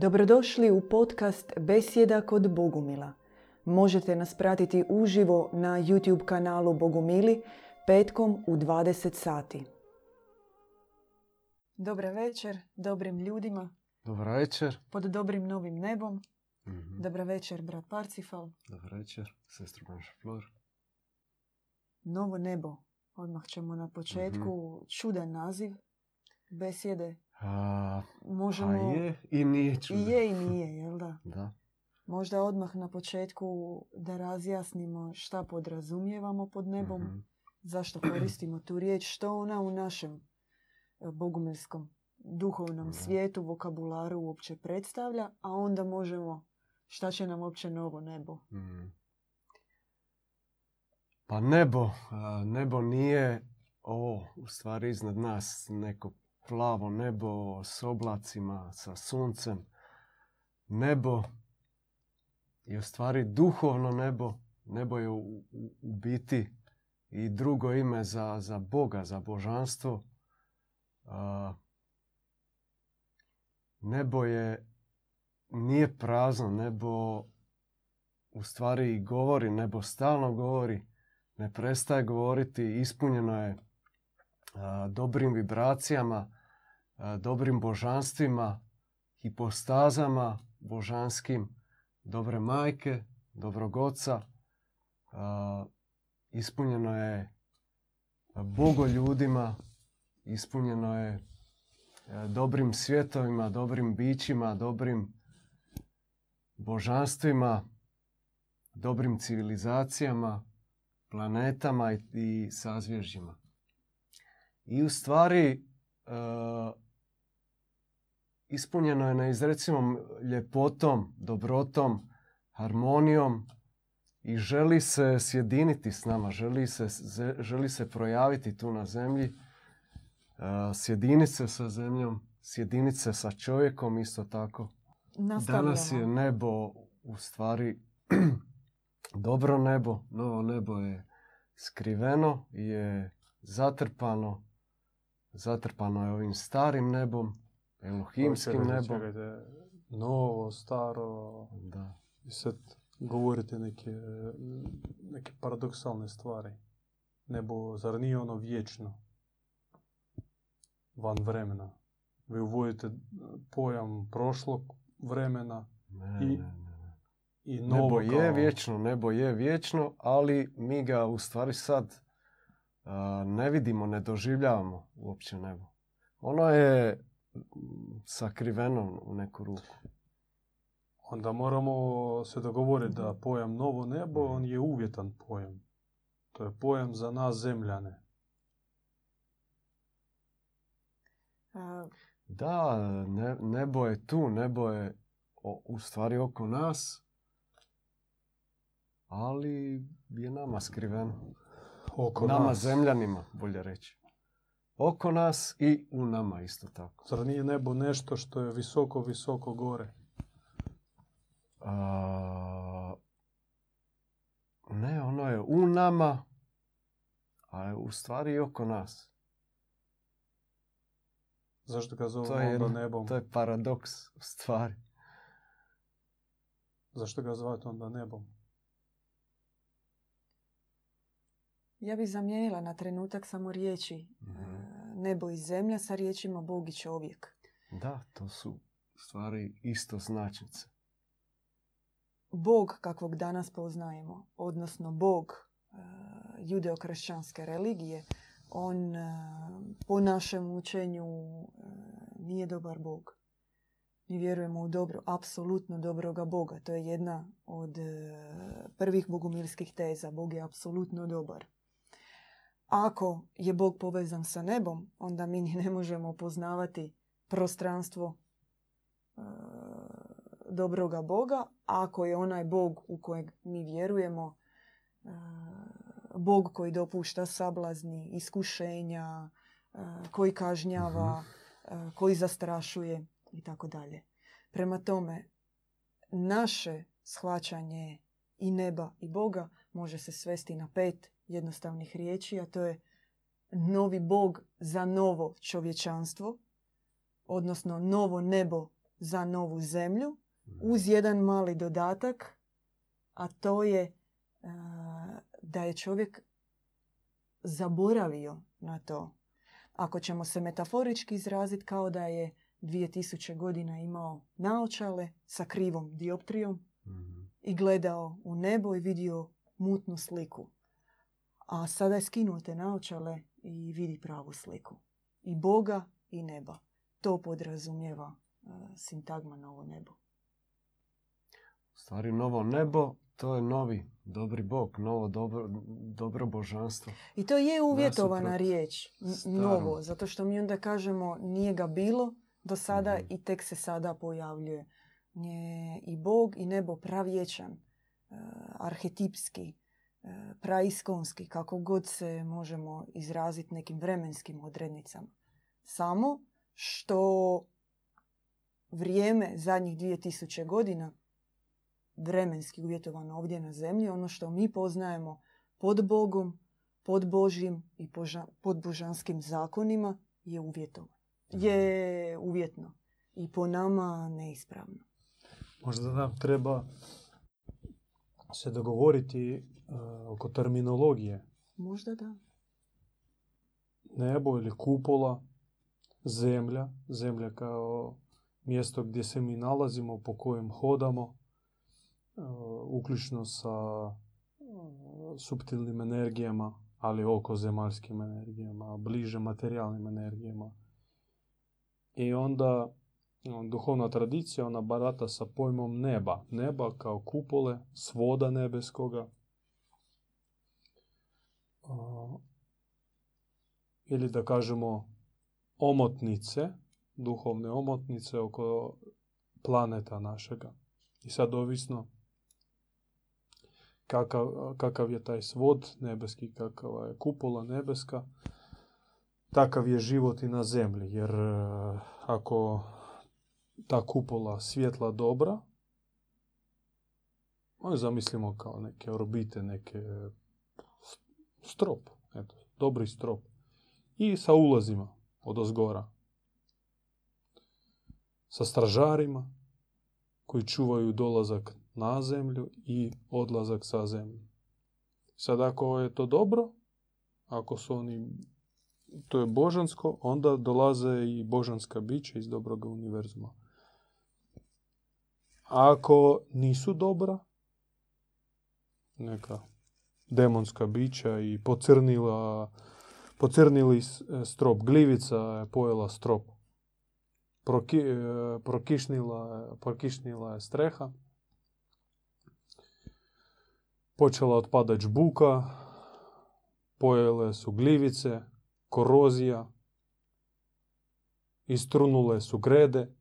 Dobrodošli u podcast Besjeda kod Bogumila. Možete nas pratiti uživo na YouTube kanalu Bogumili petkom u 20 sati. Dobra večer dobrim ljudima Dobar večer. pod dobrim novim nebom. Mhm. Dobra večer, brat Parcifal. Dobar večer, sestra Banša Flor. Novo nebo. Odmah ćemo na početku. Čudan naziv. Besjede. A, Možemo... a je i nije čudo. I je i nije, jel da? Da. Možda odmah na početku da razjasnimo šta podrazumijevamo pod nebom, Mhm. zašto koristimo tu riječ, što ona u našem e, bogumilskom duhovnom Da. svijetu, vokabularu uopće predstavlja, a onda možemo šta će nam uopće novo nebo. Mhm. Pa nebo, nebo nije ovo u stvari iznad nas neko plavo nebo s oblacima, sa suncem. Nebo je u stvari duhovno nebo. Nebo je u, u- u biti i drugo ime za, za Boga, za božanstvo. A, nebo je, nije prazno, nebo u stvari i govori, nebo stalno govori, ne prestaje govoriti, ispunjeno je a, dobrim vibracijama, dobrim božanstvima, hipostazama božanskim, dobre majke, dobrog oca, ispunjeno je bogoljudima, ispunjeno je dobrim svjetovima, dobrim bićima, dobrim božanstvima, dobrim civilizacijama, planetama i, sazvježđima. I u stvari ispunjeno je neizrecivom ljepotom, dobrotom, harmonijom i želi se sjediniti s nama, želi se, želi se projaviti tu na zemlji, e, sjediniti se sa zemljom, sjediniti se sa čovjekom isto tako. Danas je nebo u stvari dobro nebo, novo nebo je skriveno, je zatrpano, zatrpano je ovim starim nebom, elohimskim nebom. čekajte. Novo, staro. Da. I sad govorite neke, neke paradoksalne stvari. Nebo, zar nije ono vječno? Van vremena. Vi uvodite pojam prošlog vremena Ne, I- ne, ne, i Nebo novo je kao- vječno, nebo je vječno, ali mi ga u stvari sad a, ne vidimo, ne doživljavamo uopće nebo. Ono je sakriveno u neku ruku. Onda moramo se dogovoriti da pojam novo nebo, on je uvjetan pojam. To je pojam za nas zemljane. Da, ne- nebo je tu, nebo je o- u stvari oko nas, ali je nama skriveno. Oko nama nas. zemljanima, bolje reći. Oko nas i u nama isto tako. Zar nije nebo nešto što je visoko, visoko gore? A, ne, ono je u nama, a je u stvari i oko nas. Zašto ga zovemo To je, onda jedno- nebom? to je paradoks u stvari. Zašto ga zvati onda nebom? ja bih zamijenila na trenutak samo riječi Mhm. Nebo i zemlja sa riječima Bog i čovjek. Da, to su stvari isto značnice. Bog kakvog danas poznajemo, odnosno Bog e, judeokršćanske religije, on e, po našem učenju e, nije dobar Bog. Mi vjerujemo u dobro, apsolutno dobroga Boga. To je jedna od prvih bogumilskih teza. Bog je apsolutno dobar. Ako je Bog povezan sa nebom, onda mi ni ne možemo poznavati prostranstvo e, dobroga Boga. Ako je onaj Bog u kojeg mi vjerujemo, e, Bog koji dopušta sablazni, iskušenja, e, koji kažnjava, e, koji zastrašuje i tako dalje. Prema tome, naše shvaćanje i neba i Boga može se svesti na pet jednostavnih riječi, a to je novi Bog za novo čovječanstvo, odnosno novo nebo za novu zemlju uz jedan mali dodatak, a to je e, da je čovjek zaboravio na to. Ako ćemo se metaforički izraziti kao da je 2000 godina imao naočale sa krivom dioptrijom Mhm. i gledao u nebo i vidio mutnu sliku. A sada je skinuo te naočale i vidi pravu sliku. I Boga i neba. To podrazumijeva e, sintagma novo nebo. U stvari novo nebo, to je novi dobri bog, novo dobro, dobro božanstvo. I to je uvjetovana riječ, n- novo, zato što mi onda kažemo nije ga bilo do sada Mhm. i tek se sada pojavljuje. Je i Bog i nebo pravječan, e, arhetipski, praiskonski, kako god se možemo izraziti nekim vremenskim odrednicama. Samo što vrijeme zadnjih 2000 godina vremenski uvjetovano ovdje na zemlji, ono što mi poznajemo pod Bogom, pod Božjim i pod božanskim zakonima je uvjetovano. Je uvjetno. I po nama neispravno. Možda nam treba se dogovoriti e, oko terminologije. Možda da. Nebo ili kupola, zemlja, zemlja kao mjesto gdje se mi nalazimo, po kojem hodamo, e, uključno sa e, suptilnim energijama, ali oko zemaljskim energijama, bliže materijalnim energijama. I onda e, duhovna tradicija, ona barata sa pojmom neba. Neba kao kupole, svoda nebeskoga. Ili da kažemo omotnice, duhovne omotnice oko planeta našega. I sad ovisno kakav, kakav je taj svod nebeski, kakava je kupola nebeska, takav je život i na zemlji. Jer e, ako ta kupola svjetla dobra, zamislimo kao neke orbite, neke strop, eto, dobri strop. I sa ulazima od ozgora. Sa stražarima koji čuvaju dolazak na zemlju i odlazak sa zemlje. Sad ako je to dobro, ako su oni, to je božansko, onda dolaze i božanska bića iz dobrog univerzuma. Ako nisu dobra, neka demonska bića i pocrnila, pocrnili s- strop, glivica je pojela strop, Proki, e, prokišnila, prokišnila je streha, počela otpadać buka, pojele su glivice, korozija, istrunule su grede.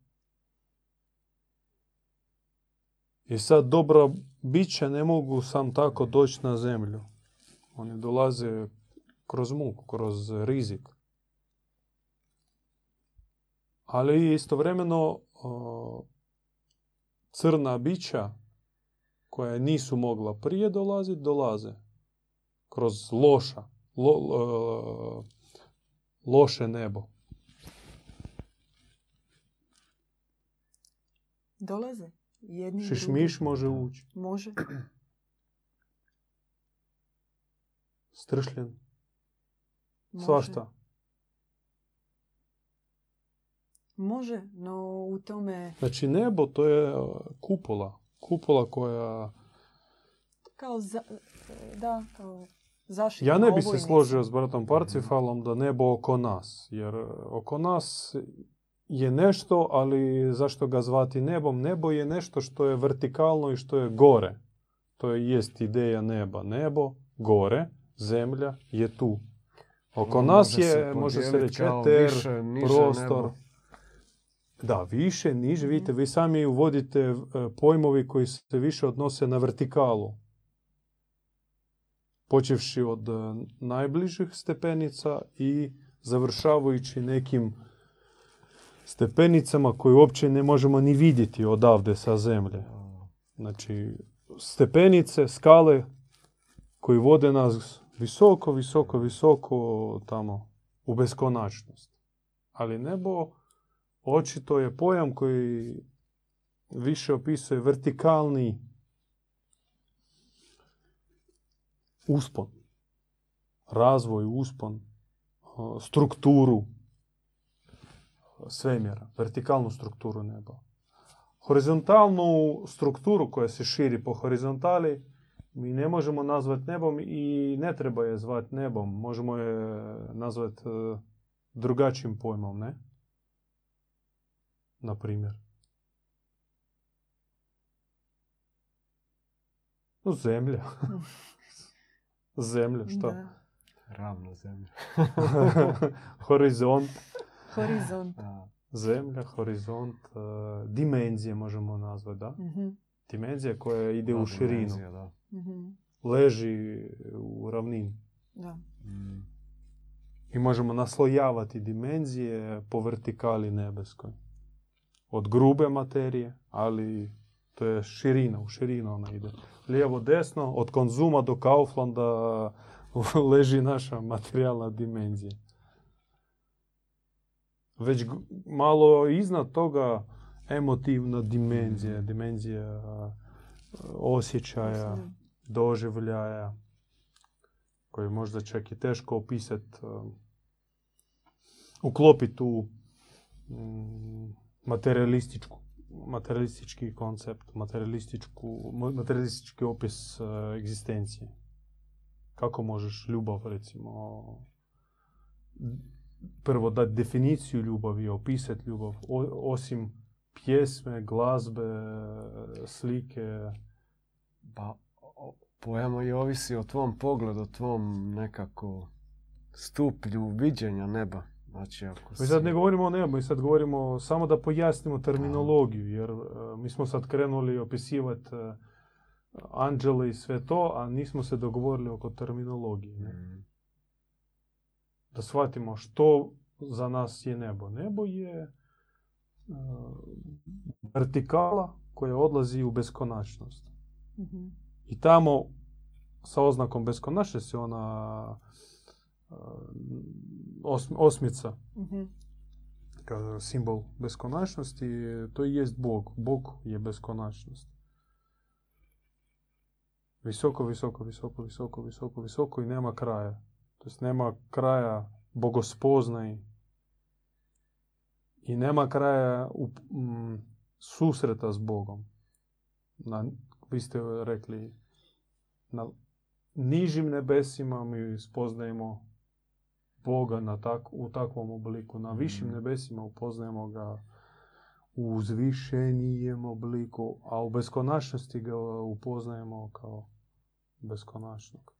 I sad dobra bića ne mogu sam tako doći na zemlju. Oni dolaze kroz muku, kroz rizik. Ali istovremeno crna bića koja nisu mogla prije dolaziti, dolaze. Kroz loša, lo- lo- loše nebo. Dolaze. Jedni Šišmiš drugi. može ući. Može. Stršljen. može. Svašta. Može, no u tome Znači nebo to je kupola. Kupola koja... kao za, da, kao zaštitna Ja ne bi se složio s bratom Parcifalom da nebo oko nas. Jer oko nas je nešto, ali zašto ga zvati nebom? Nebo je nešto što je vertikalno i što je gore. To je jest ideja neba. Nebo, gore, zemlja je tu. Oko Ono nas je, može se reći, eter, više, niže prostor. nebo. Da, više, niže, Mhm. vidite, vi sami uvodite e, pojmovi koji se više odnose na vertikalu. Počevši od e, najbližih stepenica i završavajući nekim stepenicama koje uopće ne možemo ni vidjeti odavde sa zemlje. Znači, stepenice, skale koji vode nas visoko, visoko, visoko tamo u beskonačnost. Ali nebo očito je pojam koji više opisuje vertikalni uspon, razvoj, uspon, strukturu svemjera, vertikalnu strukturu neba. Horizontalnu strukturu koja se širi po horizontali mi ne možemo nazvati nebom i ne treba je zvati nebom. Možemo je nazvati e, drugačijim pojmom, ne? Na primjer. No, zemlja. zemlja, šta? Da. Ravna zemlja. Horizont. Horizont. Da. Zemlja, horizont, e, dimenzije možemo nazvati, da? Mhm, Dimenzija koja ide u Da, širinu, dimenzija, da. mhm, leži u ravnini. Da. Mm. I možemo naslojavati dimenzije po vertikali nebeskoj. Od grube materije, ali to je širina, u širinu ona ide. Lijevo, desno, od konzuma do Kauflanda leži naša materijalna dimenzija. Već malo iznad toga emotivna dimenzija, dimenzija a, osjećaja, Mislim, doživljaja, koji možda čak i teško opisati, uklopiti u mm, materialističku, materialistički koncept, materialističku, ma- materialistički opis e, egzistencije. Kako možeš ljubav, recimo, prvo dati definiciju ljubavi, opisati ljubav, o- osim pjesme, glazbe, slike, Pa, o- pojam i ovisi o tvom pogledu, o tvom nekako stuplju viđenja neba. Znači, ako Mi si... sad ne govorimo o nebu, mi sad govorimo samo da pojasnimo terminologiju, jer e, mi smo sad krenuli opisivati e, anđele i sve to, a nismo se dogovorili oko terminologije. Ne? Mm. Da shvatimo što za nas je nebo. Nebo je e, vertikala koja odlazi u beskonačnost. mhm, I tamo sa oznakom beskonačnosti ona e, os- osmica mhm, kao simbol beskonačnosti, to i jest Bog. Bog je beskonačnost. Visoko, visoko, visoko, visoko, visoko, visoko i nema kraja. To jest nema kraja bogospoznaj i nema kraja u, mm, susreta s Bogom. Na, vi ste rekli, na nižim nebesima mi spoznajemo Boga na tak, u takvom obliku. Na višim Mhm. nebesima upoznajemo ga u uzvišenijem obliku, a u beskonačnosti ga upoznajemo kao beskonačnog.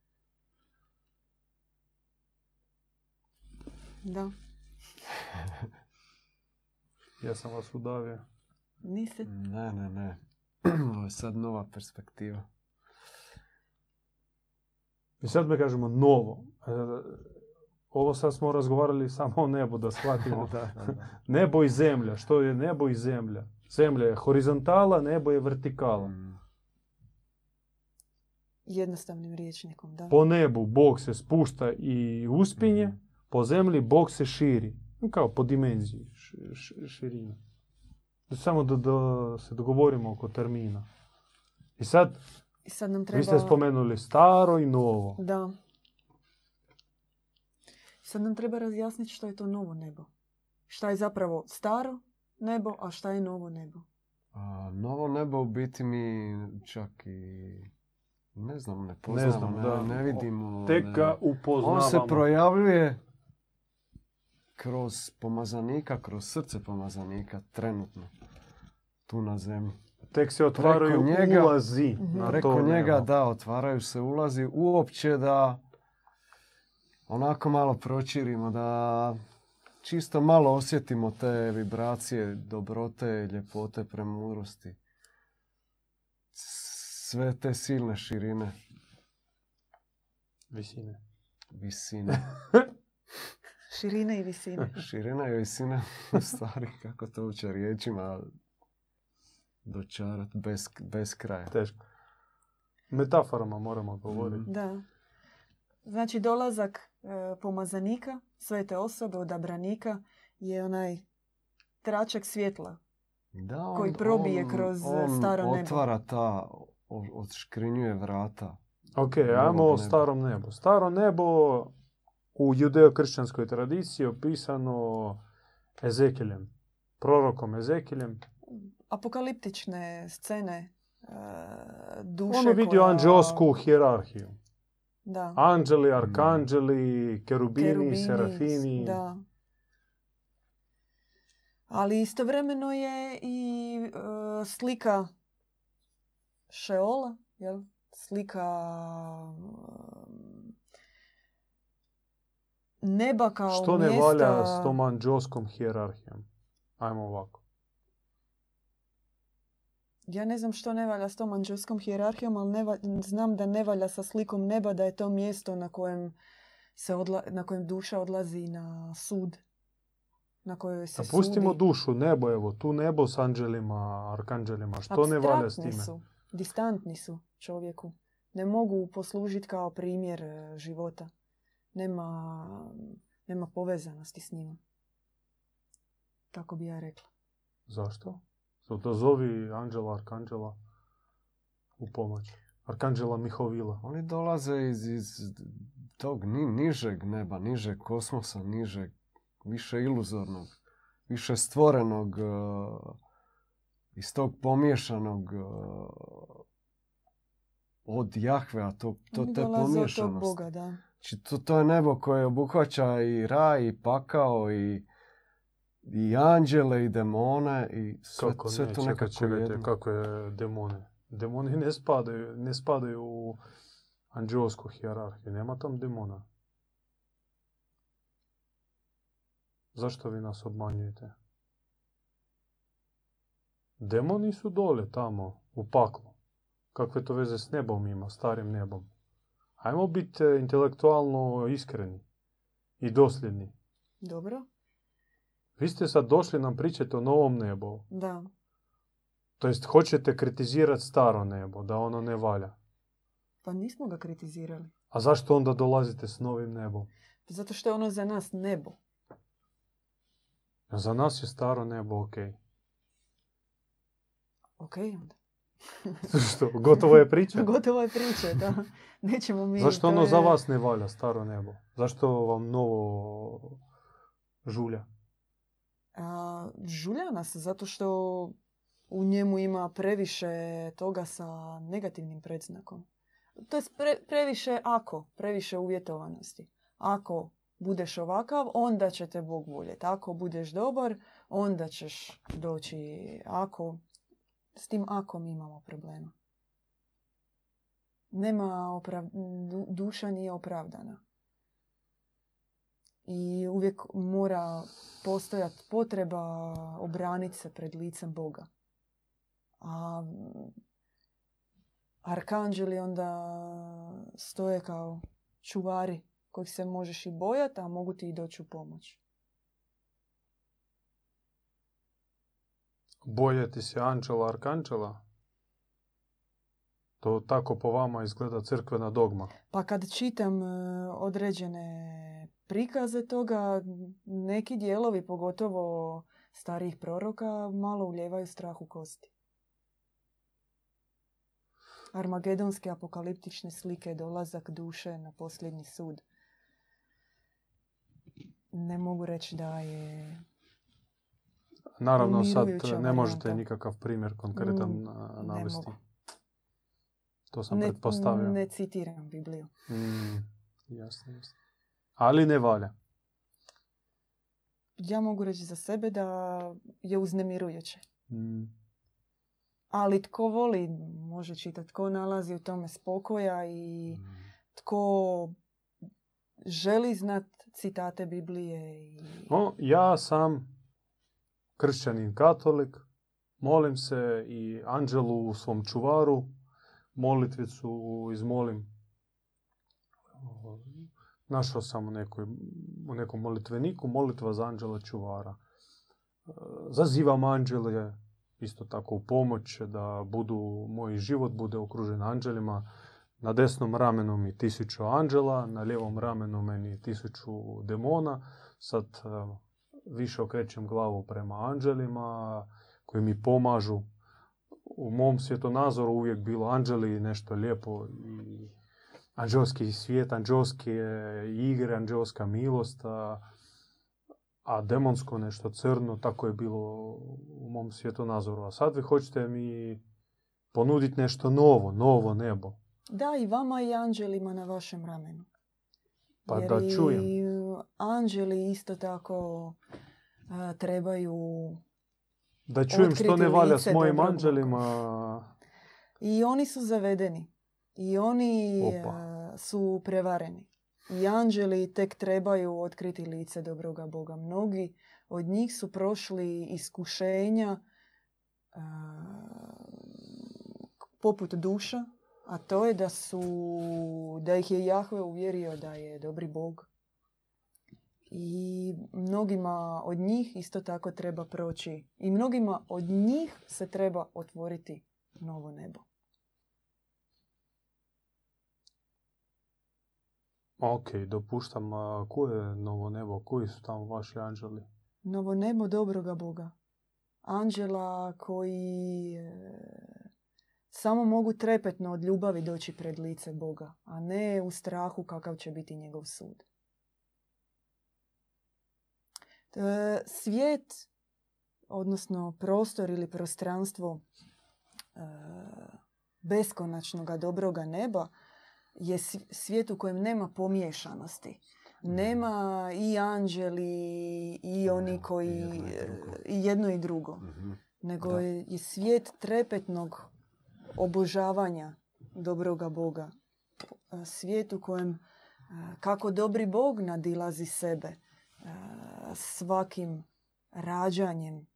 Da. Ja sam vas udavio. Nisi? Ne, ne, ne. Ovo je sad nova perspektiva. I sad mi kažemo novo. E, Ovo sad smo razgovarali samo o nebu, da shvatimo. da. Nebo i zemlja. Što je nebo i zemlja? Zemlja je horizontala, nebo je vertikala. Mm. Jednostavnim riječnikom, da. Po nebu Bog se spušta i uspinje, Mhm. Po zemlji Bog se širi. Kao po dimenziji š- š- širine. Samo da, da se dogovorimo oko termina. I sad, I sad nam vi treba... ste spomenuli staro i novo. Da. Sad nam treba razjasniti što je to novo nebo. Šta je zapravo staro nebo, a šta je novo nebo. A, novo nebo u biti mi čak i ne znam, ne poznamo, ne, znamo, da. ne vidimo. Tek ne- ga upoznavamo. On se projavljuje kroz pomazanika, kroz srce pomazanika trenutno tu na zemlji. Tek se otvaraju Preko njega- ulazi Mhm. na Preko to njega, nebo. da, otvaraju se ulazi uopće da onako malo pročirimo, da čisto malo osjetimo te vibracije, dobrote, ljepote, premudrosti. Sve te silne širine, Visine. visine. Širine i visine. Širina i visina, u stvari, kako to uče riječima dočarat bez, bez kraja. Teško. Metaforama moramo govoriti. Mhm. Da. Znači dolazak e, pomazanika, svete osobe, odabranika je onaj tračak svjetla. Da, Koji on- probije on- kroz, e, on staro nebo. otvara ta, odškrinjuje vrata. Ok, ajmo o starom nebu. Staro nebo u judeokršćanskoj tradiciji opisano Ezekiljem, prorokom Ezekiljem. Apokaliptične scene e, duše On je vidio koja- anđelsku hijerarhiju. Da. Anđeli, arkanđeli, kerubini, Kerubini, serafini. Da. Ali istovremeno je i e, slika Šeola, jel? Slika neba kao Što ne mjesta... valja s tom anđelskom hijerarhijom? Ajmo ovako. Ja ne znam što ne valja s tom anđelskom hijerarhijom, ali ne va- znam da ne valja sa slikom neba, da je to mjesto na kojem, se odla, na kojem duša odlazi na sud. Na kojoj se Da pustimo sudi. dušu, nebo, evo, tu nebo s anđelima, arkanđelima. Što ne valja s time? su, distantni su čovjeku. Ne mogu poslužiti kao primjer e, života. Nema, nema povezanosti s njima. Tako bi ja rekla. Zašto? Zato zovi anđela, arkanđela u pomoć. Arkanđela Mihovila. Oni dolaze iz, iz tog ni, nižeg neba, nižeg kosmosa, nižeg, više iluzornog, više stvorenog, uh, iz tog pomiješanog uh, od Jahvea, to, to, Oni te dolaze od tog pomiješanosti. Boga, da. Znači, to, to je nebo koje obuhvaća i raj, i pakao, i, i anđele, i demone, i sve, Kako sve to čekaj, nekako čekajte, jedno. kako je demone? Demoni ne spadaju, ne spadaju u anđelsku hijerarhiju. Nema tam demona. Zašto vi nas obmanjujete? Demoni su dole tamo, u paklu. Kakve to veze s nebom ima, starim nebom? Ajmo biti e, intelektualno iskreni i dosljedni. Dobro? Vi ste sad došli nam pričati o novom nebu. Da. To jest, hoćete kritizirati staro nebo, da ono ne valja. Pa nismo ga kritizirali. A zašto onda dolazite s novim nebom? Zato što je ono za nas nebo. Za nas je staro nebo ok. Ok, onda. Što, gotovo je priča? Gotovo je priča, da. Nećemo mi... Zašto to ono je- za vas ne valja, staro nebo? Zašto vam novo žulja? A, žulja nas zato što u njemu ima previše toga sa negativnim predznakom. To je pre, previše ako, previše uvjetovanosti. Ako budeš ovakav, onda će te Bog voljeti. Ako budeš dobar, onda ćeš doći. Ako, s tim akom imamo problema. Nema oprav... du- duša nije opravdana. I uvijek mora postojati potreba obraniti se pred licem Boga. A arkanđeli onda stoje kao čuvari kojih se možeš i bojati, a mogu ti i doći u pomoć. Bojati se anđela, arkanđela? To tako po vama izgleda crkvena dogma. Pa kad čitam e, određene prikaze toga, neki dijelovi, pogotovo starijih proroka, malo uljevaju strah u kosti. Armagedonske apokaliptične slike, dolazak duše na posljednji sud. Ne mogu reći da je... Naravno, sad Umirujuća ne možete nikakav primjer konkretan Mm, navesti. To sam Ne, pretpostavio. ne citiram Bibliju. Mm, jasno, jasno. Ali ne valja. Ja mogu reći za sebe da je uznemirujuće. Mm. Ali tko voli, može čitati, tko nalazi u tome spokoja i Mm. tko želi znat citate Biblije. I... No, ja sam kršćanin katolik, molim se i anđelu u svom čuvaru, molitvicu izmolim. Našao sam u, nekoj, u nekom molitveniku molitva za anđela čuvara. E, Zazivam anđele, isto tako u pomoć, da budu, moj život bude okružen anđelima. Na desnom ramenu mi tisuću anđela, na lijevom ramenu meni tisuću demona. Sad više okrećem glavu prema anđelima koji mi pomažu. U mom svjetonazoru uvijek bilo anđeli nešto lijepo i anđelski svijet, anđelske igre, anđelska milost, a, a demonsko nešto crno, tako je bilo u mom svjetonazoru. A sad vi hoćete mi ponuditi nešto novo, novo nebo. Da, i vama i anđelima na vašem ramenu. Pa Jer da i čujem. anđeli isto tako a, trebaju Da čujem što ne valja s mojim anđelima. I oni su zavedeni. I oni e, su prevareni. I anđeli tek trebaju otkriti lice dobroga Boga. Mnogi od njih su prošli iskušenja e, poput duša, a to je da su, da ih je Jahve uvjerio da je dobri Bog. I mnogima od njih isto tako treba proći. I mnogima od njih se treba otvoriti novo nebo. Ok, dopuštam. A koje je novo nebo? Koji su tamo vaši anđeli? Novo nebo dobroga Boga. Anđela koji e, samo mogu trepetno od ljubavi doći pred lice Boga, a ne u strahu kakav će biti njegov sud. E, Svijet, odnosno prostor ili prostranstvo e, beskonačnoga dobroga neba je sv- svijet u kojem nema pomiješanosti. Nema i anđeli i oni koji i jedno i drugo. i jedno i drugo. Mhm. Nego je svijet trepetnog obožavanja dobroga Boga. E, Svijet u kojem e, kako dobri Bog nadilazi sebe e, svakim rađanjem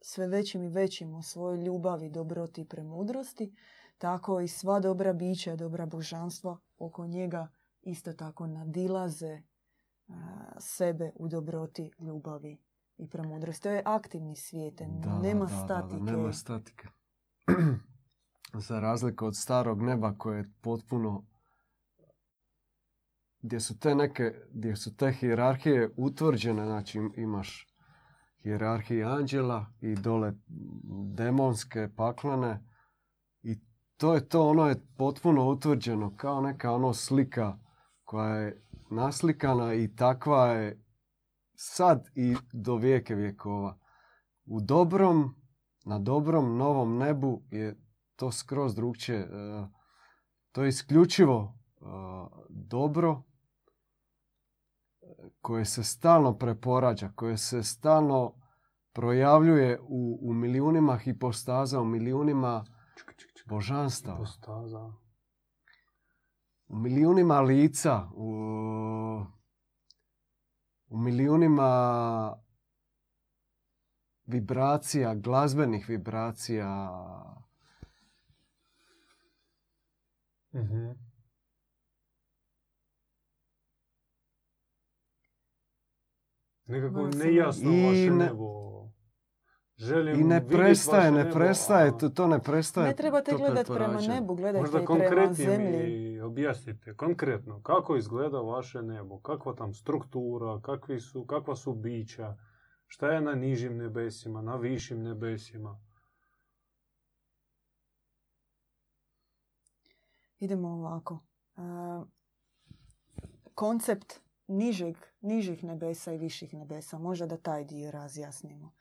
sve većim i većim u svojoj ljubavi, dobroti i premudrosti, tako i sva dobra bića, dobra božanstva oko njega isto tako nadilaze sebe u dobroti, ljubavi i premudrosti. To je aktivni svijet, nema da, da, da, statike. nema statike. Za razliku od starog neba koje je potpuno gdje su te neke, gdje su te hijerarhije utvrđene, znači im- imaš hijerarhije anđela i dole demonske paklene i to je to, ono je potpuno utvrđeno kao neka ono slika koja je naslikana i takva je sad i do vijeke vjekova. U dobrom, na dobrom novom nebu je to skroz drugčije. E, To je isključivo e, dobro koje se stalno preporađa, koje se stalno projavljuje u, u milijunima hipostaza, u milijunima božanstava, Postaza. u milijunima lica, u, u milijunima vibracija, glazbenih vibracija, Mhm. Nekako nejasno I vaše ne- nebo. Želim I ne prestaje, ne nebo, prestaje, a to, to ne prestaje. Ne trebate gledati prema nebu, gledajte Možda i prema konkretnije zemlji. mi objasnite, konkretno, kako izgleda vaše nebo, kakva tam struktura, kakvi su, kakva su bića, šta je na nižim nebesima, na višim nebesima. Idemo ovako. E, koncept nižeg, nižih nebesa i viših nebesa. Možda da taj dio razjasnimo.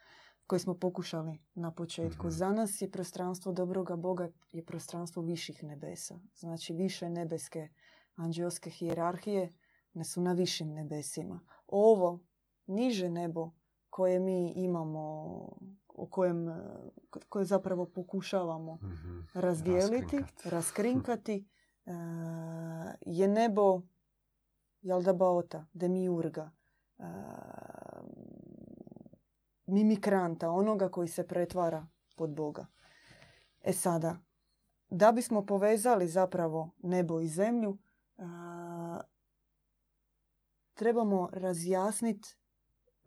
Koji smo pokušali na početku. Mhm. Za nas je prostranstvo dobroga Boga je prostranstvo viših nebesa. Znači više nebeske anđelske hijerarhije ne su na višim nebesima. Ovo niže nebo koje mi imamo, o kojem, e, koje zapravo pokušavamo Mhm. razdijeliti, Raskrinkati. raskrinkati, e, je nebo Jaldabaota, Demiurga, e, mimikranta, onoga koji se pretvara pod Boga. E sada, da bismo povezali zapravo nebo i zemlju, e, trebamo razjasniti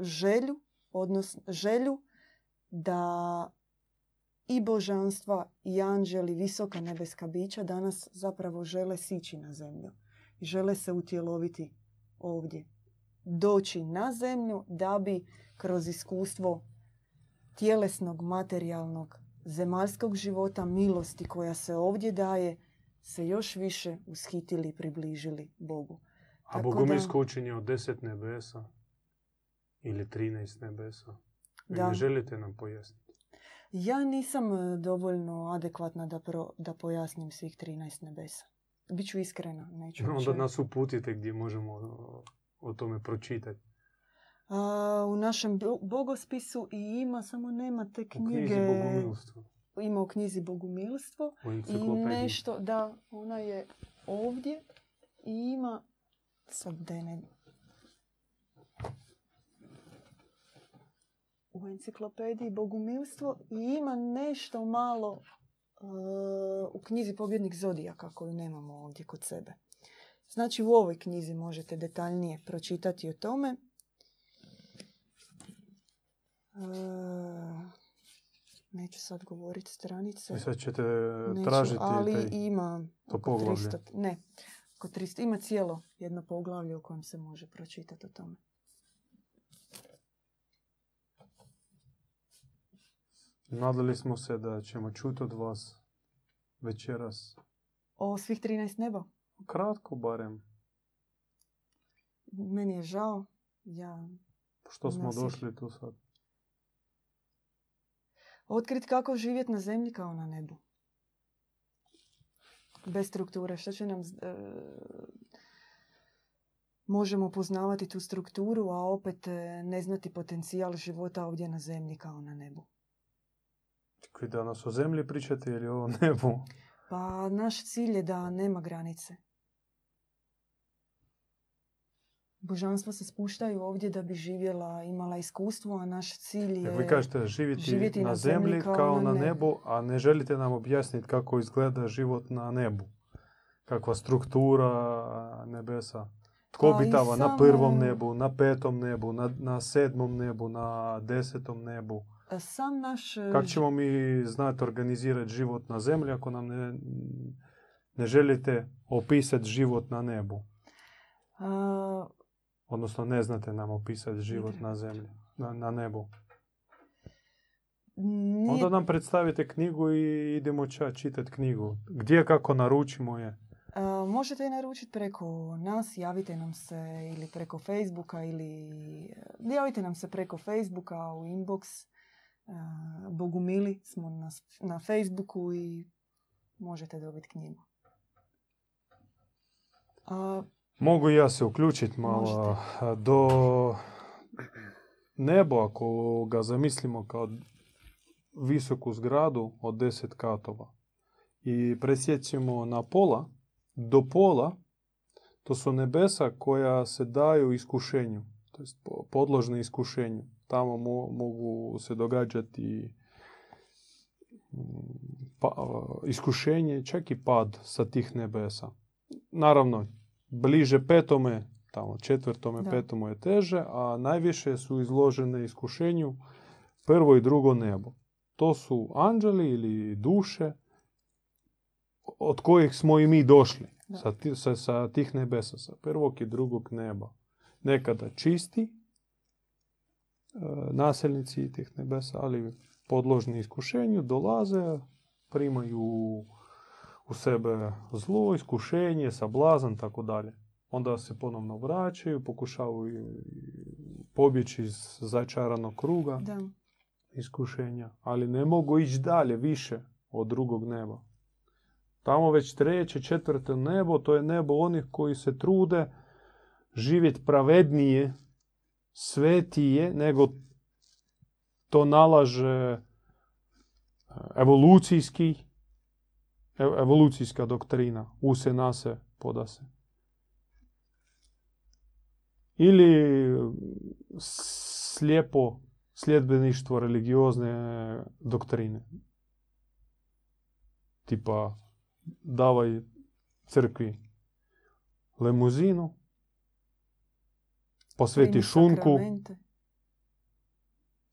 želju, odnosno želju da i božanstva i anđeli, visoka nebeska bića danas zapravo žele sići na zemlju. I žele se utjeloviti ovdje. doći na zemlju da bi kroz iskustvo tjelesnog, materijalnog, zemaljskog života, milosti koja se ovdje daje, se još više ushitili i približili Bogu. A Tako bogumilsko učenje od deset nebesa ili 13 nebesa. Da. ne želite nam pojasniti. Ja nisam e, dovoljno adekvatna da, pro, da pojasnim svih 13 nebesa. Biću iskrena, neću Onda nas uputite gdje možemo o, o tome pročitati. A, u našem bo- bogospisu i ima, samo nema te U knjizi knjige. Bogumilstvo. Ima u knjizi Bogumilstvo. U I nešto, da, ona je ovdje i ima, sad da ne... U enciklopediji Bogumilstvo i ima nešto malo uh, u knjizi Pobjednik Zodijaka koju nemamo ovdje kod sebe. Znači u ovoj knjizi možete detaljnije pročitati o tome. Uh, neću sad govoriti stranice. I sad ćete Neću, tražiti ali taj... ima to oko poglavlje. 300, ne, oko 300, ima cijelo jedno poglavlje u kojem se može pročitati o tome. Nadali smo se da ćemo čuti od vas večeras. O svih 13 neba. Kratko barem. Meni je žao. Ja Što smo Nas ih- došli tu sad? otkrit kako živjeti na zemlji kao na nebu. Bez strukture. Što će nam... e, možemo poznavati tu strukturu, a opet e, ne znati potencijal života ovdje na zemlji kao na nebu. Čekaj, danas o zemlji pričate ili o nebu? Pa naš cilj je da nema granice. Božanstva se spuštaju ovdje da bi živjela, imala iskustvo, a naš cilj je... Vi kažete živjeti, živjeti na, na zemlji kao, kao na nebu, nebu. a ne želite nam objasniti kako izgleda život na nebu. Kakva struktura nebesa. Tko Pa i obitava na prvom nebu, na petom nebu, na, na sedmom nebu, na desetom nebu. Sam naš... e, Kako ćemo mi znati organizirati život na zemlji ako nam ne, ne želite opisati život na nebu? a, Odnosno ne znate nam opisati život na zemlji, na, na nebu. nije- Onda nam predstavite knjigu i idemo ča čitati knjigu. Gdje kako naručimo je? a, možete je naručiti preko nas, javite nam se ili preko Facebooka ili... Javite nam se preko Facebooka u inbox. Bogumili smo na, na Facebooku i možete dobiti knjigu. A, Mogu i ja se uključiti malo. Možete. Do nebo, ako ga zamislimo kao visoku zgradu od 10 katova i presjećemo na pola, do pola, to su nebesa koja se daju iskušenju, to jest po- podložne iskušenju. Tamo mo- mogu se događati mm, pa, iskušenje, čak i pad sa tih nebesa. Naravno, bliže petome, tamo četvrtome, Da. petome je teže, a najviše su izložene iskušenju prvo i drugo nebo. To su anđeli ili duše od kojih smo i mi došli. Da. Sa, sa, sa tih nebesa, sa prvog i drugog neba. Nekada čisti e, naselnici tih nebesa, ali podložni iskušenju dolaze, primaju u sebe zlo, iskušenje, sablazan, tako dalje. Onda se ponovno vraćaju, pokušavaju pobjeći iz začaranog kruga da. iskušenja, ali ne mogu ići dalje, više od drugog neba. Tamo već treće, četvrto nebo, to je nebo onih koji se trude živjeti pravednije, svetije, nego to nalaže e, evolucijski, evolucijska doktrina, use nase podase. Ili slijepo sljedbeništvo religiozne doktrine. Tipa, davaj crkvi lemuzinu, posveti šunku,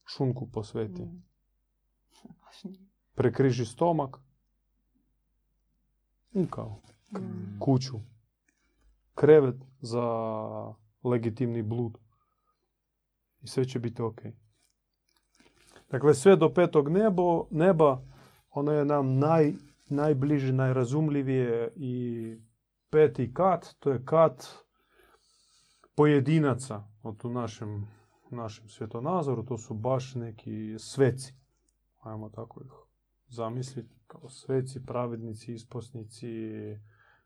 šunku posveti, Mm. Prekriži stomak, i kao kuću, krevet za legitimni blud. I sve će biti ok. Dakle, sve do petog nebo, neba, ono je nam naj, najbliže, najrazumljivije i peti kat, to je kat pojedinaca od u našem, našem svjetonazoru, to su baš neki sveci. Ajmo tako ih zamisliti kao sveci, pravednici, isposnici,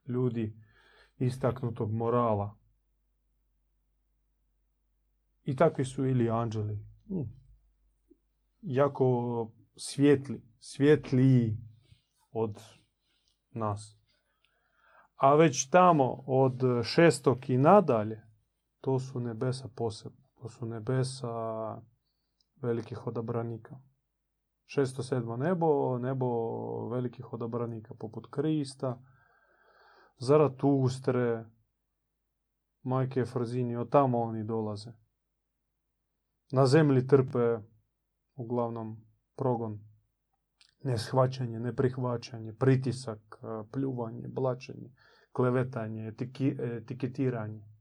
ljudi istaknutog morala. I takvi su ili anđeli. Mm. Jako svjetli, svjetliji od nas. A već tamo od šestog i nadalje, to su nebesa posebno. To su nebesa velikih odabranika. Šesto, sedmo nebo, nebo velikih odabranika poput Krista, Zaratustre, majke Frzini, od tamo oni dolaze. Na zemlji trpe uglavnom progon, neshvaćanje, neprihvaćanje, pritisak, pljuvanje, blačenje, klevetanje, etiketiranje.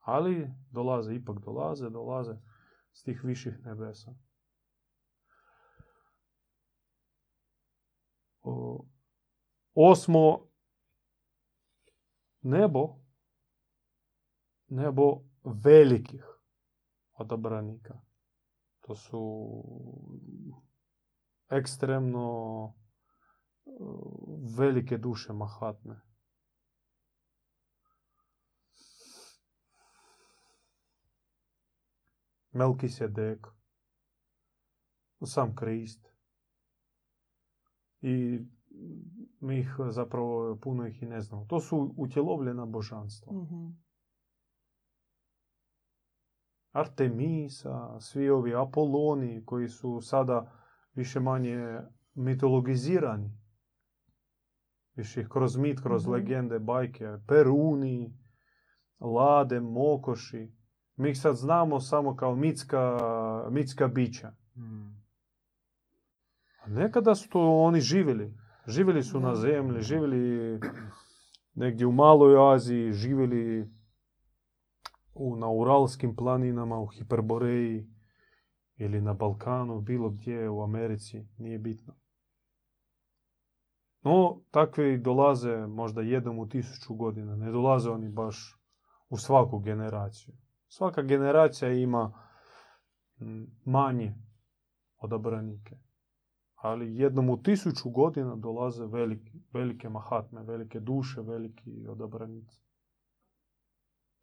Ali dolaze, ipak dolaze, dolaze s tih viših nebesa. Osmo nebo, nebo velikih odabranika. To su ekstremno velike duše mahatne. Melkisedek, sam Krist. I mi ih zapravo puno ih i ne znamo. To su utjelovljena božanstva. Mhm. Artemisa, svi ovi Apoloni koji su sada više manje mitologizirani. Više ih kroz mit, kroz Mhm. legende, bajke, Peruni, Lade, Mokoši. Mi ih sad znamo samo kao mitska, mitska bića. Mm. A nekada su to oni živjeli. Živjeli su na zemlji, živjeli negdje u Maloj Aziji, živjeli u, na Uralskim planinama, u Hiperboreji ili na Balkanu, bilo gdje u Americi, nije bitno. No, takvi dolaze možda jednom u tisuću godina. Ne dolaze oni baš u svaku generaciju. Svaka generacija ima manje odabranike. Ali jednom u tisuću godina dolaze velike, velike mahatme, velike duše, veliki odabranici.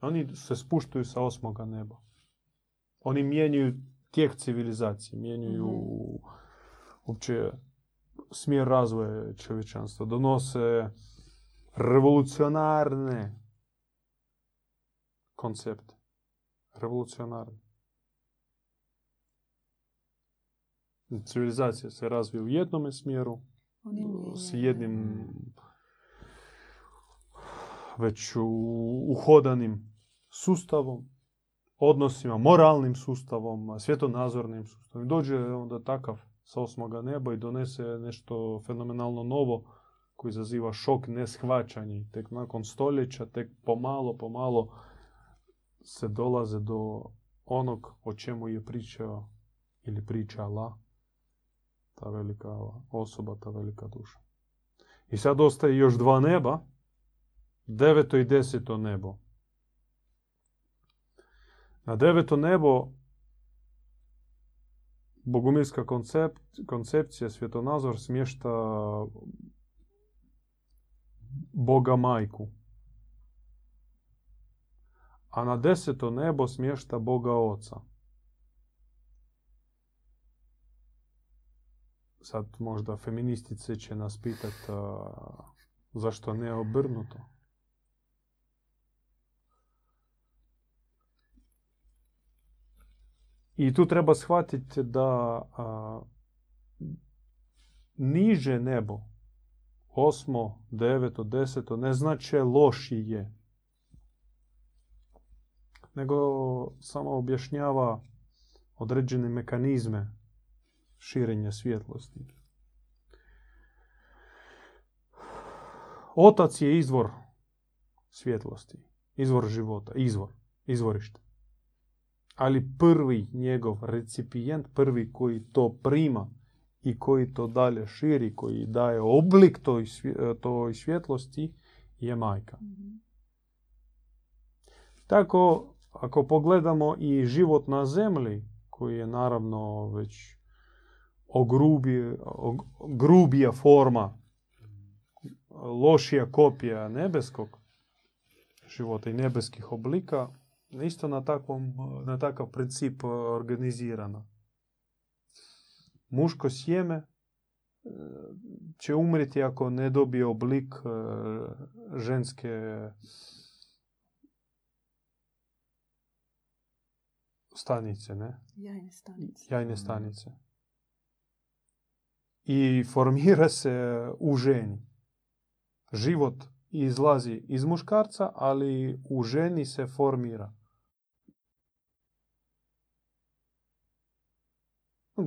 Oni se spuštaju sa osmoga neba. Oni mijenjaju tijek civilizacije, mijenjaju uopće smjer razvoja čovječanstva. Donose revolucionarne koncepte. Revolucionarne. Civilizacija se razvija u jednom smjeru, s jednim već uhodanim sustavom, odnosima, moralnim sustavom, svjetonazornim sustavom. Dođe onda takav sa osmoga neba i donese nešto fenomenalno novo koji izaziva šok, neshvaćanje. Tek nakon stoljeća, tek pomalo, pomalo se dolaze do onog o čemu je pričao ili pričala ta velika osoba, ta velika duša. I sad ostaje još dva neba, deveto i deseto nebo. Na deveto nebo bogumirska koncept, koncepcija, svjetonazor smješta Boga majku. A na deseto nebo smješta Boga oca. Sad možda feministice će nas pitat a, zašto ne obrnuto. I tu treba shvatiti da a, niže nebo, osmo, deveto, deseto, ne znači lošije. Nego samo objašnjava određene mekanizme širenja svjetlosti. Otac je izvor svjetlosti, izvor života, izvor. izvorište. Ali prvi njegov recipijent, prvi koji to prima i koji to dalje širi, koji daje oblik toj, toj svjetlosti, je majka. Mhm. Tako, ako pogledamo i život na zemlji, koji je naravno već ogrubi, og- grubija forma, lošija kopija nebeskog života i nebeskih oblika, isto na, takvom, na takav princip organizirana. Muško sjeme e, će umriti ako ne dobije oblik e, ženske stanice, ne? Jajne stanice. Jajne Mhm. stanice. I formira se u ženi. Život izlazi iz muškarca, ali u ženi se formira.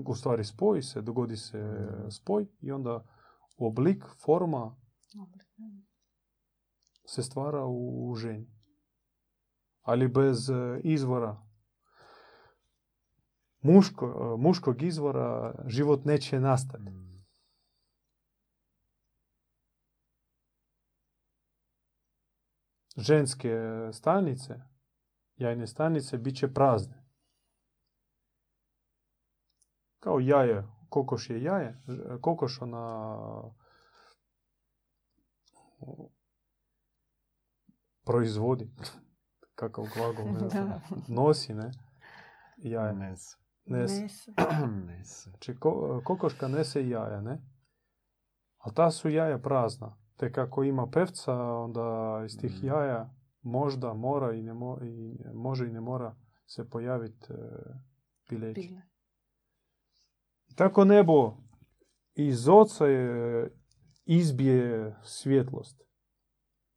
U stvari spoji se, dogodi se spoj i onda oblik, forma se stvara u, u ženi. Ali bez e, izvora muško, e, muškog izvora život neće nastati. Ženske stanice, jajne stanice, bit će prazne. Kao jaje, kokoš je jaje, kokoš ona proizvodi, kakav glagol, ne znam, nosi, ne, jaje. Nese. Nese. Nese. Znači, ko- kokoška nese jaja, ne? A ta su jaja prazna. Te kako ima pevca, onda iz tih Mhm. jaja možda mora i ne mo- i može i ne mora se pojaviti e, pileć. Pile. Tako nebo iz oca je izbije svjetlost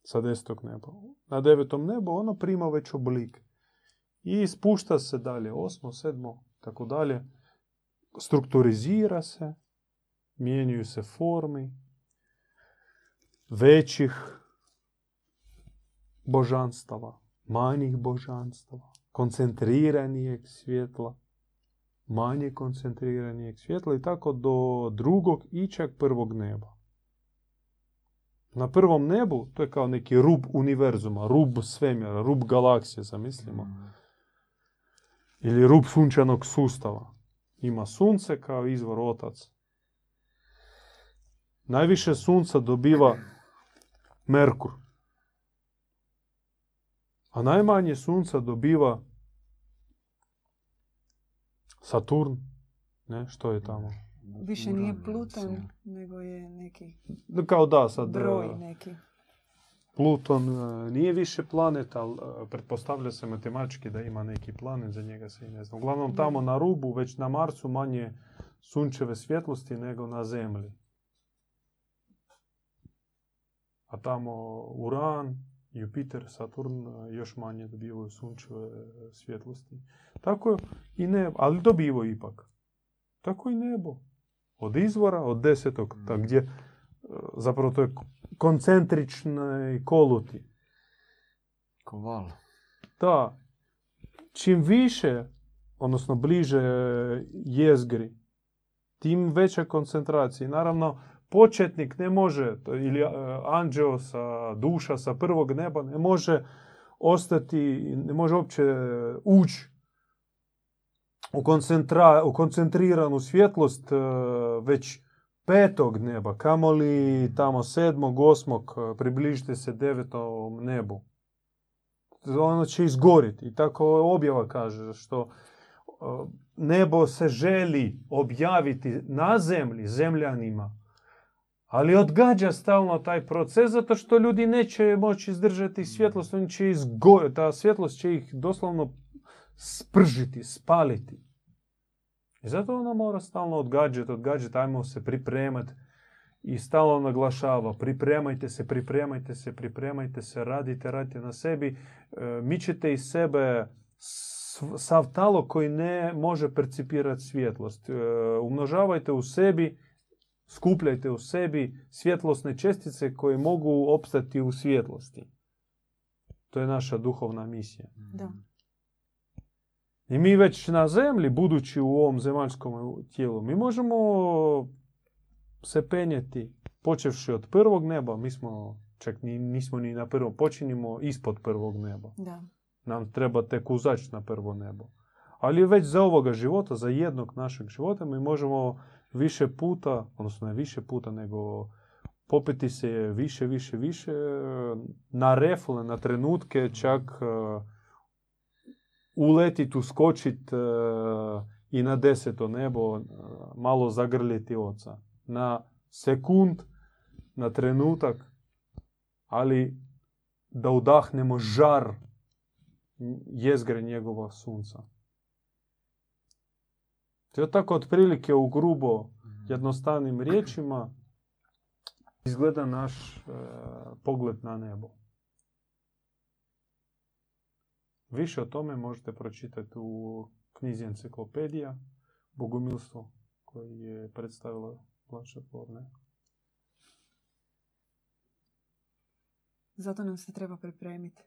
sa desetog neba. Na devetom nebu ono prima već oblik. I spušta se dalje, osmo, sedmo, tako dalje. Strukturizira se, mijenjaju se formi većih božanstava, manjih božanstava, koncentriranijeg svjetla, manje koncentriranijeg svjetla i tako do drugog i čak prvog neba. Na prvom nebu, to je kao neki rub univerzuma, rub svemira, rub galaksije, zamislimo. Ili rub sunčanog sustava. Ima sunce kao izvor otac. Najviše sunca dobiva Merkur. A najmanje sunca dobiva Saturn. Ne, što je tamo? Više nije Pluton, nego je neki Kao da, sad broj e, neki. Pluton e, nije više planet, ali e, pretpostavlja se matematički da ima neki planet, za njega se i ne zna. Uglavnom tamo na rubu, već na Marsu manje sunčeve svjetlosti nego na Zemlji. A tamo Uran, Jupiter, Saturn e, još manje dobivaju sunčeve svjetlosti. Tako i nebo, ali dobivaju ipak. Tako i nebo. Od izvora, od desetog, tak gdje e, zapravo to je koncentrični koluti. Koval. Da, čim više, odnosno bliže jezgri, tim veća koncentracija. Naravno, početnik ne može, ili e, anđeo sa duša sa prvog neba ne može ostati, ne može uopće ući u, koncentra, u koncentriranu svjetlost e, već petog neba, kamoli tamo sedmog, osmog, e, približite se devetom nebu. Ono će izgoriti. I tako objava kaže što e, nebo se želi objaviti na zemlji, zemljanima, ali odgađa stalno taj proces zato što ljudi neće moći izdržati svjetlost, oni će izgoriti, ta svjetlost će ih doslovno spržiti, spaliti. I zato ona mora stalno odgađati, odgađati, ajmo se pripremati i stalno naglašava, pripremajte se, pripremajte se, pripremajte se, radite, radite na sebi, e, mičite iz sebe sav talog koji ne može percipirati svjetlost. E, Umnožavajte u sebi, skupljajte u sebi svjetlosne čestice koje mogu opstati u svjetlosti. To je naša duhovna misija. Da. I mi već na zemlji, budući u ovom zemaljskom tijelu, mi možemo se penjeti, počevši od prvog neba, mi smo, čak ni, nismo ni na prvom, počinimo ispod prvog neba. Da. Nam treba tek uzaći na prvo nebo. Ali već za ovoga života, za jednog našeg života, mi možemo više puta, odnosno ne više puta, nego popiti se više, više, više, na refle, na trenutke, čak uh, uletit, uskočit uh, i na deseto nebo, uh, malo zagrljeti oca. Na sekund, na trenutak, ali da udahnemo žar jezgre njegova sunca. To je tako otprilike u grubo jednostavnim riječima izgleda naš e, pogled na nebo. Više o tome možete pročitati u knjizi enciklopedija Bogumilstvo koji je predstavila Planša Forne. Zato nam se treba pripremiti.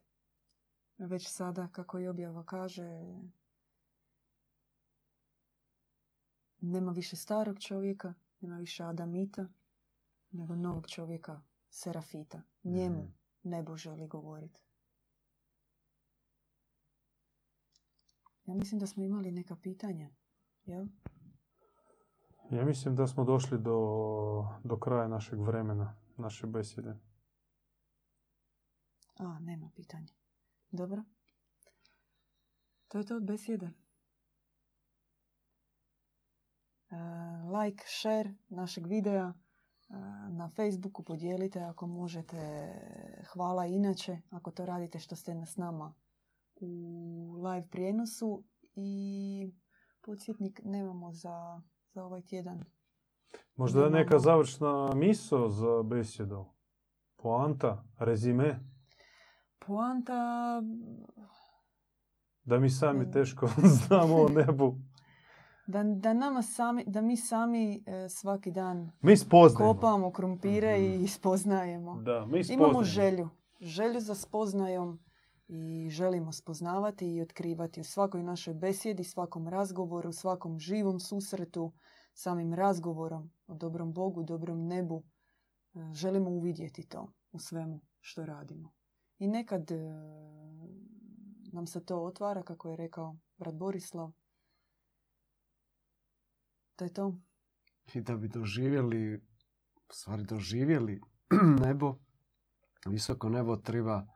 Već sada, kako i objava kaže, nema više starog čovjeka, nema više Adamita, nego novog čovjeka, Serafita. Njemu Mhm. nebo želi govoriti. Ja mislim da smo imali neka pitanja. Jel? Ja mislim da smo došli do, do kraja našeg vremena, naše besjede. A, nema pitanja. Dobro. To je to od besjede. E, like, share našeg videa e, na Facebooku podijelite ako možete. Hvala inače ako to radite što ste s nama u live prijenosu i podsjetnik nemamo za, za ovaj tjedan. Možda je Imamo- neka završna miso za besjedu? Poanta, rezime, Poanta da mi sami teško znamo o nebu. da, da, nama sami, da mi sami e, svaki dan Mi spoznajemo. kopamo krumpire Mhm. i spoznajemo. Da, mi Imamo spoznajemo. želju. Želju za spoznajom i želimo spoznavati i otkrivati u svakoj našoj besjedi, svakom razgovoru, svakom živom susretu, samim razgovorom o dobrom Bogu, dobrom nebu. E, Želimo uvidjeti to u svemu što radimo. I nekad e, nam se to otvara, kako je rekao brat Borislav. To je to. I da bi doživjeli, stvari doživjeli nebo, visoko nebo treba,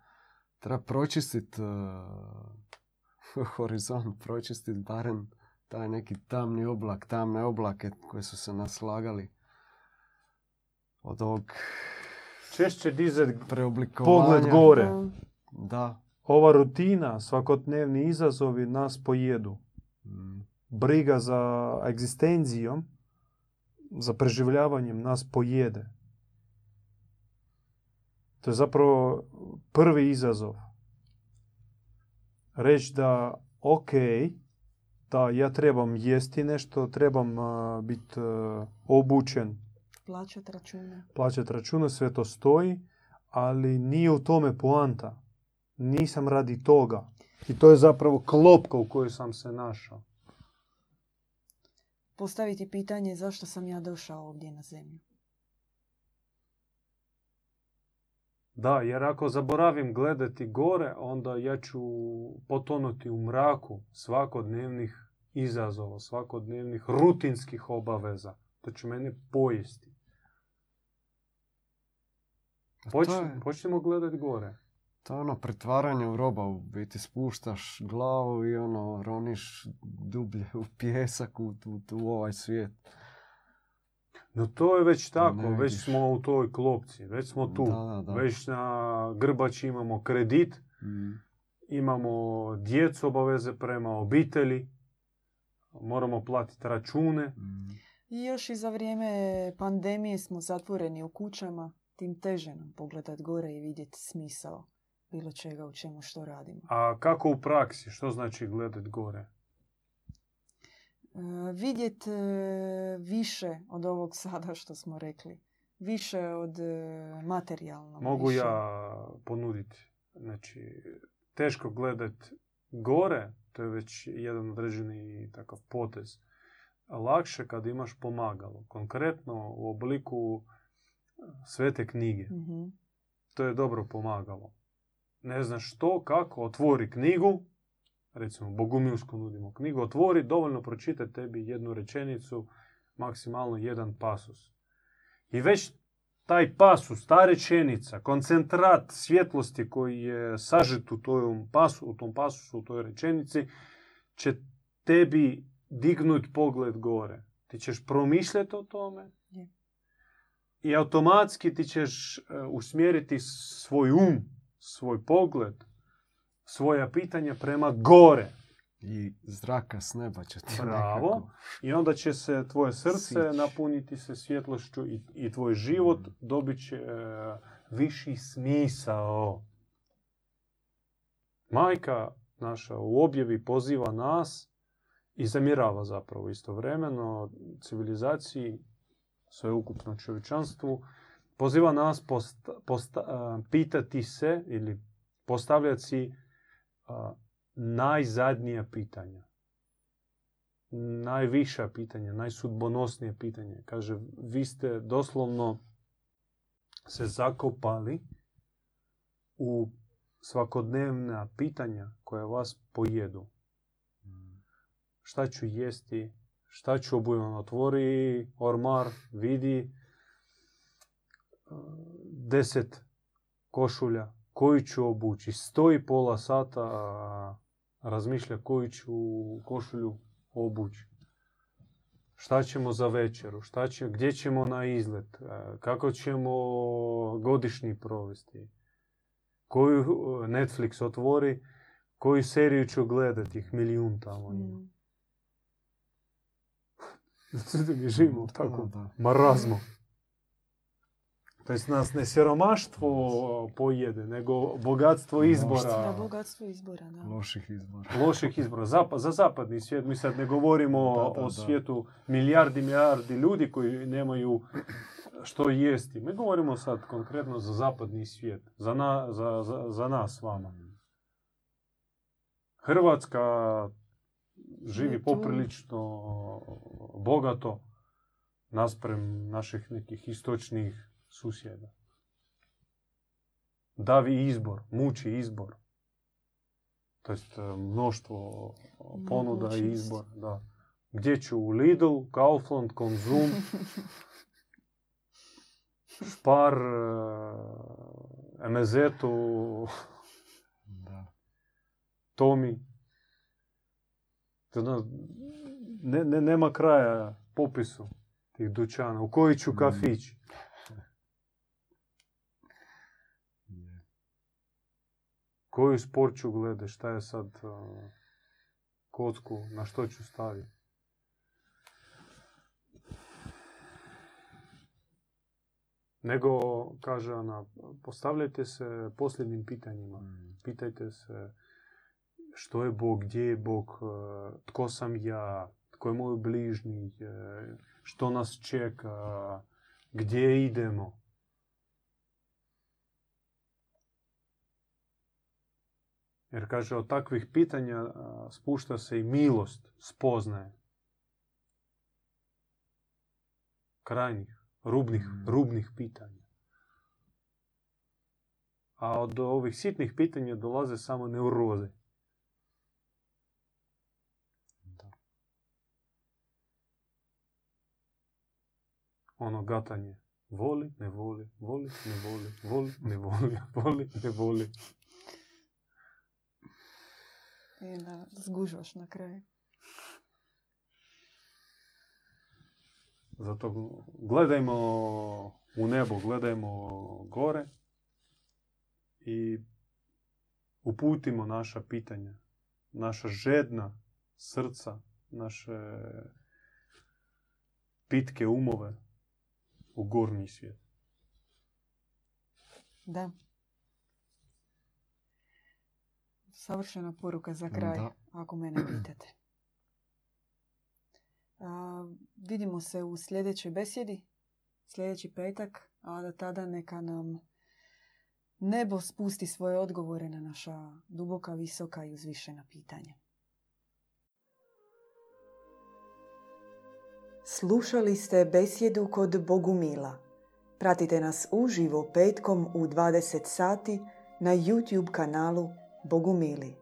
treba pročistiti horizont, pročistiti barem taj neki tamni oblak, tamne oblake koje su se naslagali od ovog Češće dizat preoblikovanja. Pogled gore. E, Da. ova rutina, svakodnevni izazovi nas pojedu. Mm. Briga za egzistencijom, za preživljavanjem nas pojede. To je zapravo prvi izazov. Reći da, ok, da ja trebam jesti nešto, trebam biti obučen, plaćat račune. plaćati račune, sve to stoji, ali nije u tome poanta. Nisam radi toga. I to je zapravo klopka u kojoj sam se našao. Postaviti pitanje zašto sam ja došao ovdje na zemlju. Da, jer ako zaboravim gledati gore, onda ja ću potonuti u mraku svakodnevnih izazova, svakodnevnih rutinskih obaveza. To će mene pojesti. A Poč, to, je, počnemo gledati gore. to je ono pretvaranje u roba, u biti spuštaš glavu i ono roniš dublje u pjesak, u, u, u ovaj svijet. No to je već tako, Ne već smo u toj klopci, već smo tu. Da, da, da. Već na grbači imamo kredit, Mm. imamo djecu obaveze prema obitelji, moramo platiti račune. Mm. I još i za vrijeme pandemije smo zatvoreni u kućama, tim teže nam pogledat gore i vidjeti smisao bilo čega u čemu što radimo. A kako u praksi? Što znači gledat gore? E, vidjet e, više od ovog sada što smo rekli. Više od e, materijalnog. Mogu više. ja ponuditi. Znači, teško gledat gore To je već jedan određeni takav potez. Lakše kad imaš pomagalo, konkretno u obliku svete knjige. Mhm. To je dobro pomagalo. Ne znaš što, kako, otvori knjigu, recimo Bogumilsku nudimo knjigu, otvori, dovoljno pročita tebi jednu rečenicu, maksimalno jedan pasus. I već taj pasus, ta rečenica, koncentrat svjetlosti koji je sažet u, tom pasu, u tom pasusu, u toj rečenici, će tebi dignut pogled gore. Ti ćeš promišljati o tome i automatski ti ćeš e, usmjeriti svoj um, svoj pogled, svoja pitanja prema gore. I zraka s neba će ti Bravo. nekako- I onda će se tvoje srce Sići. napuniti se svjetlošću i, i tvoj život Mm. dobit će e, viši smisao. Majka naša u objavi poziva nas i zamjerava zapravo istovremeno civilizaciji, sveukupno čovječanstvu, poziva nas posta, posta- a, pitati se ili postavljati si najzadnija pitanja. Najviša pitanja, najsudbonosnije pitanje. Kaže, vi ste doslovno se zakopali u svakodnevna pitanja koja vas pojedu. Šta ću jesti, šta ću obujem, otvori? Ormar, vidi. Deset košulja, koju ću obući. Stoji pola sata, razmišlja koju ću košulju obući. Šta ćemo za večeru, šta će, gdje ćemo na izlet, e, kako ćemo godišnji provesti, koju e, Netflix otvori, koju seriju ću gledati, ih milijun tamo ima. Mm. Živimo da. marazmu. To jest nas ne siromaštvo pojede, nego bogatstvo izbora. Da, bogatstvo izbora, da. Loših izbora. loših izbora. Zapa- za zapadni svijet, mi sad ne govorimo Da, da, o da. svijetu milijardi, milijardi ljudi koji nemaju što jesti. Mi govorimo sad konkretno za zapadni svijet, za, na, za, za, za nas vama. Hrvatska živi poprilično bogato nasprem naših nekih istočnih susjeda. Davi izbor, muči izbor. To jest e, mnoštvo ponuda i Mogućnosti. izbor. Da. Gdje ću u Lidl, Kaufland, Konzum, Špar, e, Da. Tomi. Ne, ne, nema kraja popisu tih dućana. U koji ću Mm. kafić? Koju sport ću gledati? Šta je sad uh, kocku? Na što ću staviti? Nego, kaže ona, postavljajte se posljednjim pitanjima. Mm. Pitajte se što je Bog, gdje je Bog, e, tko sam ja, tko je moj bližnji, e, što nas čeka, gdje idemo. Jer kaže, od takvih pitanja spušta se i milost, spoznaje. Krajnjih, rubnih, Mm. rubnih pitanja. A od ovih sitnih pitanja dolaze samo neuroze. Ono gatanje. Voli, ne voli, voli, ne voli, voli, ne voli, voli, ne voli. I zgužvaš na kraju. Zato gledajmo u nebo, gledajmo gore i uputimo naša pitanja, naša žedna srca, naše pitke umove u gornji svijet. Da. savršena poruka za kraj, da. ako mene pitate. A, vidimo se u sljedećoj besjedi, sljedeći petak, a da tada neka nam nebo spusti svoje odgovore na naša duboka, visoka i uzvišena pitanja. Slušali ste besjedu kod Bogumila. Pratite nas uživo petkom u 20 sati na YouTube kanalu Bogumili.